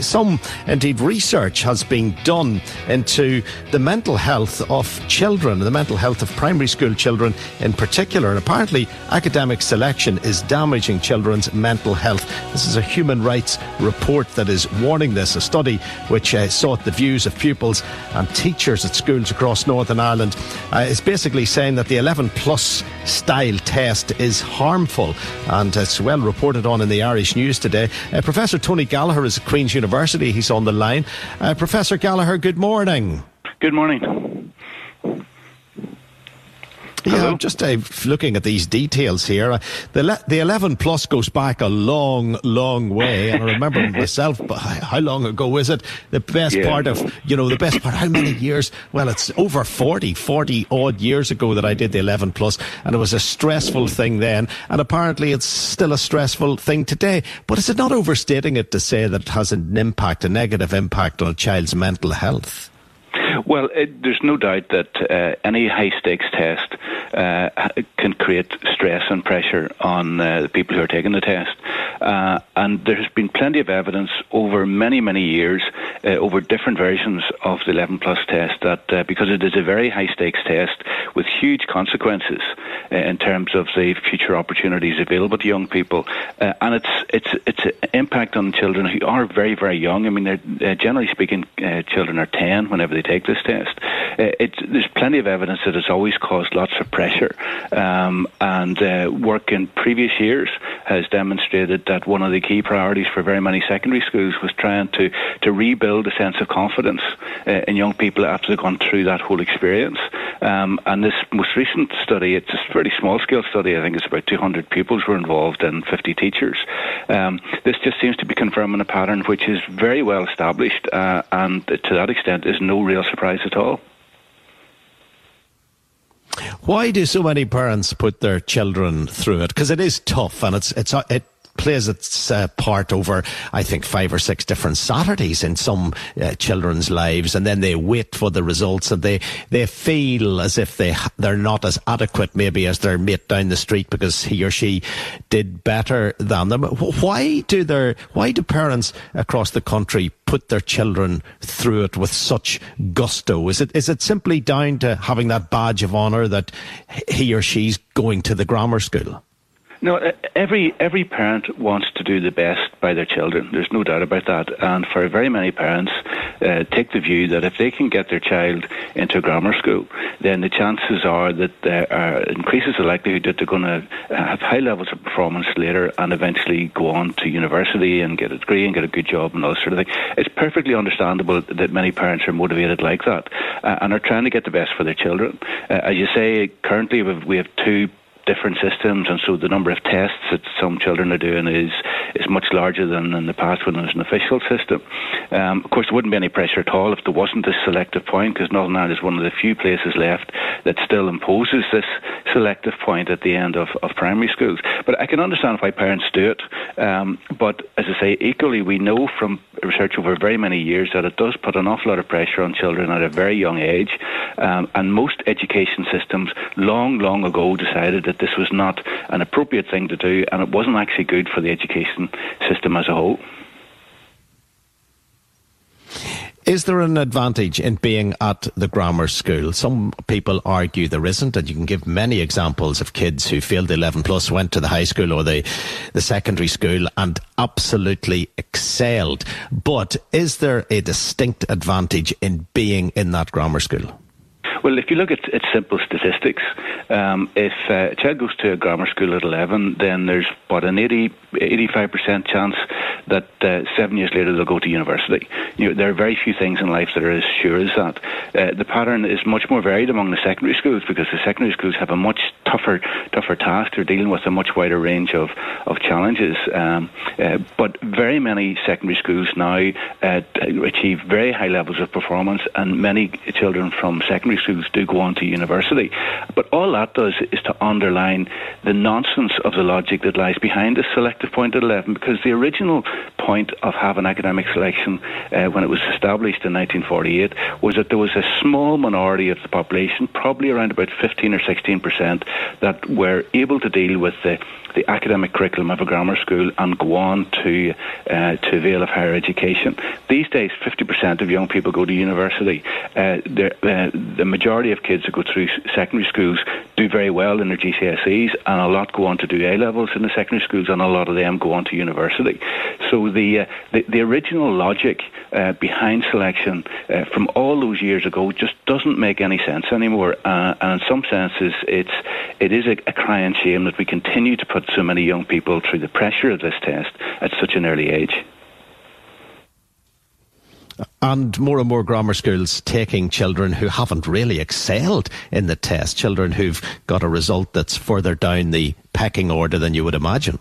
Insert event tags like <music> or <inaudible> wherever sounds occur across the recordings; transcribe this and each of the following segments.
Some, indeed, research has been done into the mental health of children, the mental health of primary school children in particular. And apparently, academic selection is damaging children's mental health. This is a human rights report that is warning this, a study which uh, sought the views of pupils and teachers at schools across Northern Ireland. Uh, is basically saying that the 11 plus style test is harmful, and it's well reported on in the Irish News today. Uh, Professor Tony Gallagher is at Queen's University. He's on the line. Uh, Professor Gallagher, good morning. Good morning. Yeah, I'm just uh, looking at these details here. Uh, the le- the 11 plus goes back a long, long way, and I remember <laughs> myself. How long ago is it? The best Yeah. part of you know the best part. How many years? Well, it's over 40, 40 odd years ago that I did the 11 plus, and it was a stressful thing then, and apparently it's still a stressful thing today. But is it not overstating it to say that it has an impact, a negative impact on a child's mental health? Well, it, there's no doubt that uh, any high stakes test uh, can create stress and pressure on uh, the people who are taking the test. Uh, and there has been plenty of evidence over many, many years, uh, over different versions of the 11 plus test, that uh, because it is a very high stakes test with huge consequences uh, in terms of the future opportunities available to young people, and its its its an impact on children who are very, very young. I mean, generally speaking, children are 10 whenever they take this test. There's plenty of evidence that it's always caused lots of pressure. Um, and uh, work in previous years has demonstrated that one of the key priorities for very many secondary schools was trying to, to rebuild a sense of confidence uh, in young people after they've gone through that whole experience. Um, and this most recent study, it's a very small scale study, I think it's about 200 pupils were involved and 50 teachers. Um, this just seems to be confirming a pattern which is very well established uh, and to that extent is no real surprise at all. Why do so many parents put their children through it? Because it is tough, and it's it's it plays its uh, part over, I think, five or six different Saturdays in some uh, children's lives, and then they wait for the results, and they they feel as if they they're not as adequate maybe as their mate down the street because he or she did better than them. Why do their why do parents across the country put their children through it with such gusto? Is it is it simply down to having that badge of honour that he or she's going to the grammar school? No, uh, every every parent wants to do the best by their children. There's no doubt about that. And for very many parents, uh, take the view that if they can get their child into grammar school, then the chances are that there are, increases the likelihood that they're going to have high levels of performance later and eventually go on to university and get a degree and get a good job and all sort of thing. It's perfectly understandable that many parents are motivated like that uh, and are trying to get the best for their children. Uh, as you say, currently we've, we have two different systems, and so the number of tests that some children are doing is is much larger than in the past when there was an official system. Um, of course, there wouldn't be any pressure at all if there wasn't this selective point, because Northern Ireland is one of the few places left that still imposes this selective point at the end of, of primary schools. But I can understand why parents do it. Um, but as I say, equally, we know from research over very many years that it does put an awful lot of pressure on children at a very young age. Um, and most education systems long, long ago decided that this was not an appropriate thing to do and it wasn't actually good for the education system as a whole. Is there an advantage in being at the grammar school? Some people argue there isn't, and you can give many examples of kids who failed the 11 plus, went to the high school or the, the secondary school and absolutely excelled. But is there a distinct advantage in being in that grammar school? Well, if you look at, at simple statistics, um, if uh, a child goes to a grammar school at 11, then there's about an 80, 85% chance that uh, seven years later they'll go to university. You know, there are very few things in life that are as sure as that. Uh, the pattern is much more varied among the secondary schools because the secondary schools have a much tougher, tougher task. They're dealing with a much wider range of, of challenges. Um, uh, but very many secondary schools now uh, achieve very high levels of performance, and many children from secondary schools do go on to university. But all that does is to underline the nonsense of the logic that lies behind the selective point at 11, because the original point of having academic selection uh, when it was established in 1948 was that there was a small minority of the population, probably around about 15 or 16 percent, that were able to deal with the, the academic curriculum of a grammar school and go on to uh, to avail of higher education. These days, 50 percent of young people go to university. Uh, uh, the majority of kids that go through secondary schools do very well in their GCSEs, and a lot go on to do A levels in the secondary schools, and a lot of them go on to university. So the uh, the, the, original logic uh, behind selection uh, from all those years ago just doesn't make any sense anymore. Uh, and in some senses, it's it is a, a crying shame that we continue to put so many young people through the pressure of this test at such an early age and more and more grammar schools taking children who haven't really excelled in the test, children who've got a result that's further down the pecking order than you would imagine.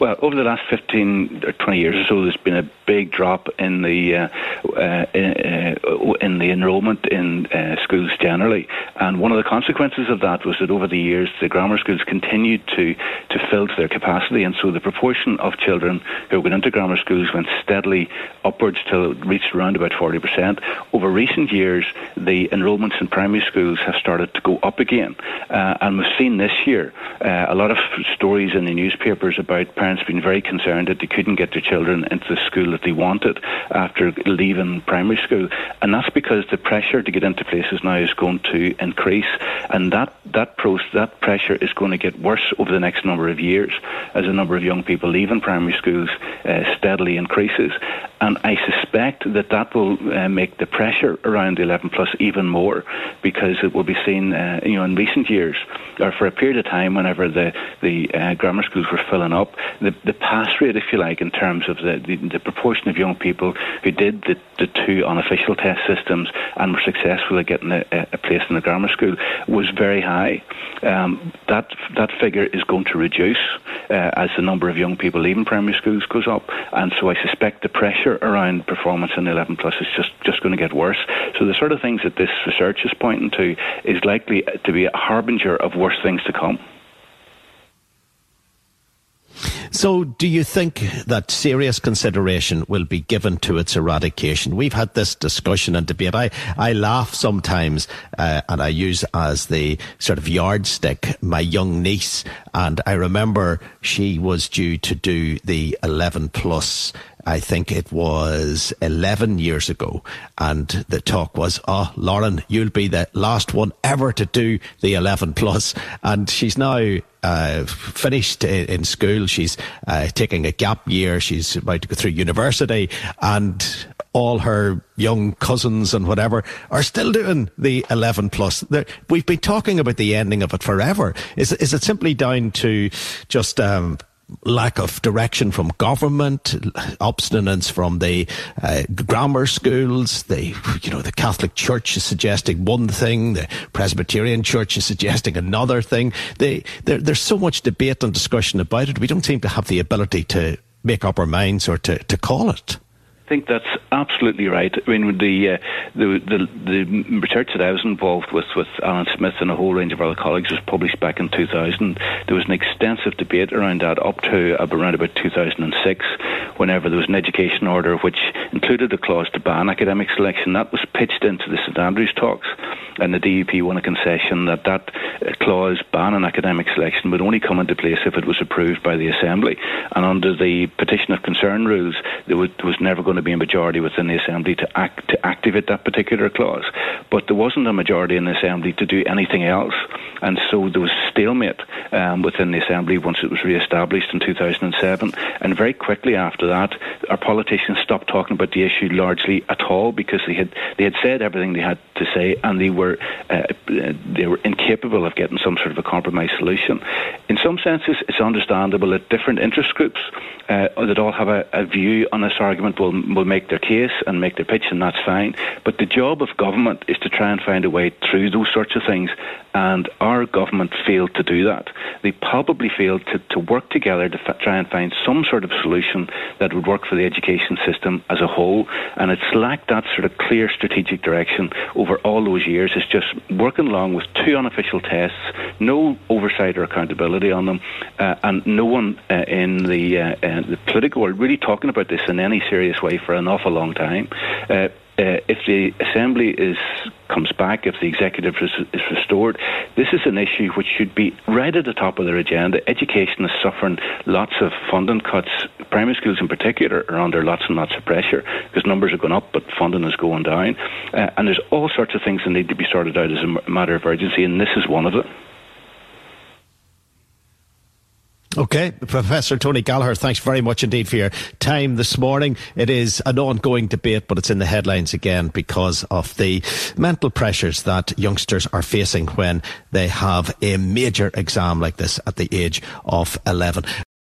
Well, over the last 15 or 20 years or so, there's been a big drop in the uh, uh, in, uh, in, the enrolment in uh, schools generally, and one of the consequences of that was that over the years the grammar schools continued to to fill to their capacity, and so the proportion of children who went into grammar schools went steadily upwards till it reached around about 40%. Over recent years, the enrolments in primary schools have started to go up again, uh, and we've seen this year uh, a lot of stories in the newspapers about parents being very concerned that they couldn't get their children into the school that they wanted after leaving primary school. And that's because the pressure to get into places now is going to increase. And that, that, process, that pressure is going to get worse over the next number of years as the number of young people leaving primary schools uh, steadily increases. And I suspect that that will uh, make the pressure around the 11 plus even more because it will be seen, uh, you know, in recent years or for a period of time whenever the, the uh, grammar schools were filling up, the, the pass rate, if you like, in terms of the, the, the proportion of young people who did the, the two unofficial test systems and were successful at getting a, a place in the grammar school was very high. Um, that that figure is going to reduce uh, as the number of young people leaving primary schools goes up, and so I suspect the pressure around performance in the 11 plus is just just going to get worse. So the sort of things that this research is pointing to is likely to be a harbinger of worse things to come. So, do you think that serious consideration will be given to its eradication? We've had this discussion and debate. I, I laugh sometimes, uh, and I use as the sort of yardstick my young niece. And I remember she was due to do the 11 plus I think it was 11 years ago. And the talk was, oh, Lauren, you'll be the last one ever to do the 11 plus. And she's now uh, finished in school. She's uh, taking a gap year. She's about to go through university, and all her young cousins and whatever are still doing the 11 plus. We've been talking about the ending of it forever. Is is it simply down to just um, lack of direction from government, obstinance from the uh, grammar schools. The you know the Catholic Church is suggesting one thing, the Presbyterian Church is suggesting another thing. They, there, there's so much debate and discussion about it. We don't seem to have the ability to make up our minds or to, to call it think that's absolutely right. I mean, the, uh, the, the the research that I was involved with with Alan Smith and a whole range of other colleagues was published back in 2000. There was an extensive debate around that up to around about 2006, whenever there was an education order which included a clause to ban academic selection. That was pitched into the St Andrews talks and the DUP won a concession that that uh, clause banning academic selection would only come into place if it was approved by the Assembly. And under the petition of concern rules, there was, was never going to be a majority within the Assembly to act to activate that particular clause. But there wasn't a majority in the Assembly to do anything else, and so there was stalemate um, within the Assembly once it was re-established in 2007. And very quickly after that, our politicians stopped talking about the issue largely at all because they had they had said everything they had to say, and they were uh, they were incapable of getting some sort of a compromise solution. In some senses, it's understandable that different interest groups uh, that all have a, a, view on this argument will will make their case and make their pitch, and that's fine. But the job of government is to try and find a way through those sorts of things, and our government failed to do that. They probably failed to, to work together to f- try and find some sort of solution that would work for the education system as a whole, and it's lacked that sort of clear strategic direction over all those years. It's just working along with two unofficial tests, no oversight or accountability on them, uh, and no one uh, in the, uh, uh the political world really talking about this in any serious way for an awful long time. Uh, uh, if the assembly is comes back, if the executive is, is, restored, this is an issue which should be right at the top of their agenda. Education is suffering lots of funding cuts. Primary schools, in particular, are under lots and lots of pressure because numbers are going up, but funding is going down. Uh, and there's all sorts of things that need to be sorted out as a matter of urgency, and this is one of them. Okay, Professor Tony Gallagher, thanks very much indeed for your time this morning. It is an ongoing debate, but it's in the headlines again because of the mental pressures that youngsters are facing when they have a major exam like this at the age of 11.